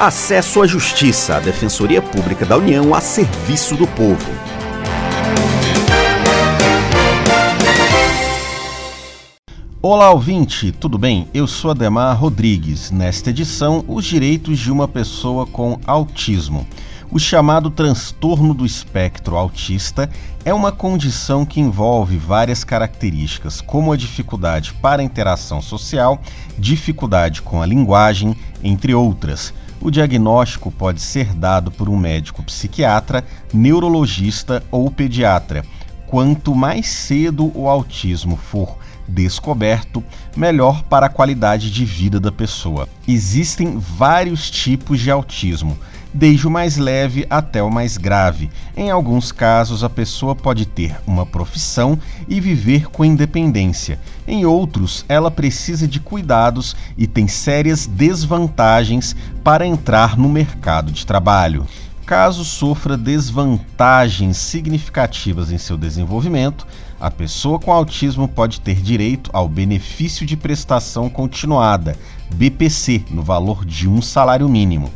Acesso à Justiça, a Defensoria Pública da União a serviço do povo. Olá, ouvinte, tudo bem? Eu sou Ademar Rodrigues. Nesta edição, os direitos de uma pessoa com autismo. O chamado transtorno do espectro autista é uma condição que envolve várias características, como a dificuldade para a interação social, dificuldade com a linguagem, entre outras. O diagnóstico pode ser dado por um médico psiquiatra, neurologista ou pediatra. Quanto mais cedo o autismo for descoberto, melhor para a qualidade de vida da pessoa. Existem vários tipos de autismo desde o mais leve até o mais grave. Em alguns casos, a pessoa pode ter uma profissão e viver com independência. Em outros, ela precisa de cuidados e tem sérias desvantagens para entrar no mercado de trabalho. Caso sofra desvantagens significativas em seu desenvolvimento, a pessoa com autismo pode ter direito ao benefício de prestação continuada, BPC, no valor de um salário mínimo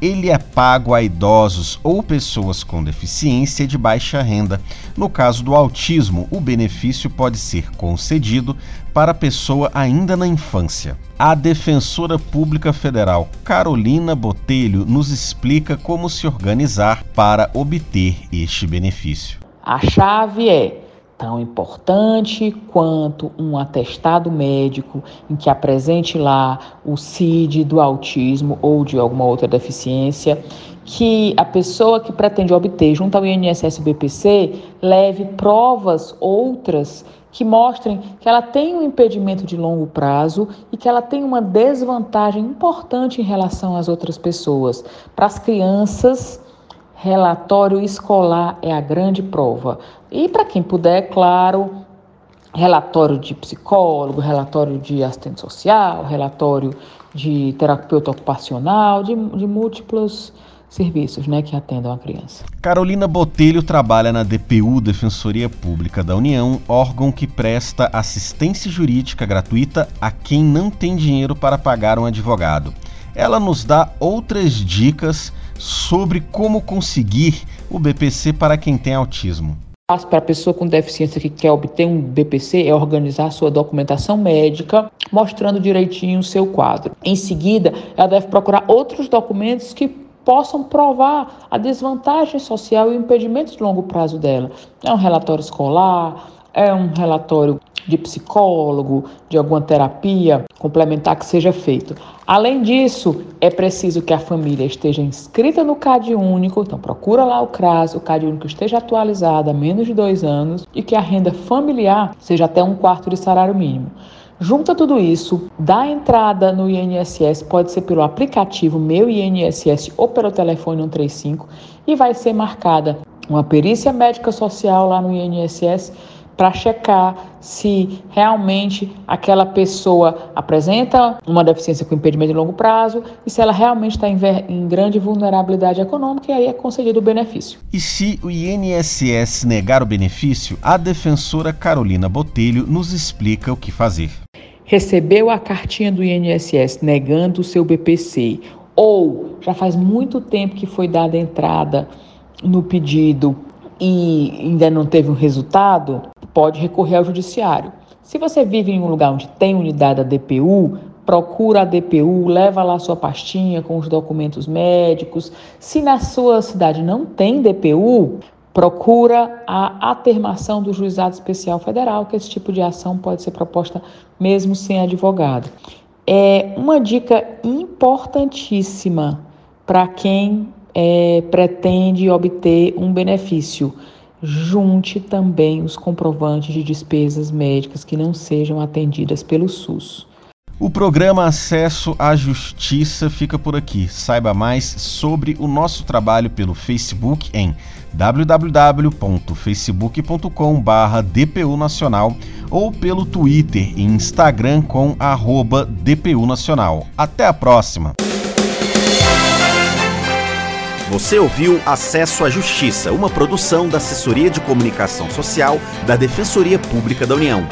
ele é pago a idosos ou pessoas com deficiência de baixa renda. No caso do autismo, o benefício pode ser concedido para a pessoa ainda na infância. A defensora pública federal Carolina Botelho nos explica como se organizar para obter este benefício. A chave é tão importante quanto um atestado médico em que apresente lá o CID do autismo ou de alguma outra deficiência, que a pessoa que pretende obter junto ao INSS BPC leve provas outras que mostrem que ela tem um impedimento de longo prazo e que ela tem uma desvantagem importante em relação às outras pessoas. Para as crianças, relatório escolar é a grande prova. E para quem puder, claro, relatório de psicólogo, relatório de assistente social, relatório de terapeuta ocupacional, de, de múltiplos serviços né, que atendam a criança. Carolina Botelho trabalha na DPU, Defensoria Pública da União, órgão que presta assistência jurídica gratuita a quem não tem dinheiro para pagar um advogado. Ela nos dá outras dicas sobre como conseguir o BPC para quem tem autismo. Para a pessoa com deficiência que quer obter um BPC é organizar sua documentação médica, mostrando direitinho o seu quadro. Em seguida, ela deve procurar outros documentos que possam provar a desvantagem social e o impedimento de longo prazo dela. É um relatório escolar, é um relatório de psicólogo, de alguma terapia complementar que seja feito. Além disso, é preciso que a família esteja inscrita no CAD único, então procura lá o CRAS, o CAD único esteja atualizado há menos de dois anos e que a renda familiar seja até um quarto de salário mínimo. Junta tudo isso, dá entrada no INSS, pode ser pelo aplicativo Meu INSS ou pelo telefone 135 e vai ser marcada uma perícia médica social lá no INSS para checar se realmente aquela pessoa apresenta uma deficiência com impedimento de longo prazo e se ela realmente está em, em, grande vulnerabilidade econômica e aí é concedido o benefício. E se o INSS negar o benefício, a defensora Carolina Botelho nos explica o que fazer. Recebeu a cartinha do INSS negando o seu BPC ou já faz muito tempo que foi dada entrada no pedido e ainda não teve um resultado, pode recorrer ao judiciário. Se você vive em um lugar onde tem unidade da DPU, procura a DPU, leva lá sua pastinha com os documentos médicos. Se na sua cidade não tem DPU, procura a atermação do Juizado Especial Federal, que esse tipo de ação pode ser proposta mesmo sem advogado. É uma dica importantíssima para quem é, pretende obter um benefício junte também os comprovantes de despesas médicas que não sejam atendidas pelo SUS. O programa Acesso à Justiça fica por aqui. Saiba mais sobre o nosso trabalho pelo Facebook em www.facebook.com/dpu nacional ou pelo Twitter e Instagram com @dpu nacional. Até a próxima. Você ouviu Acesso à Justiça, uma produção da Assessoria de Comunicação Social da Defensoria Pública da União.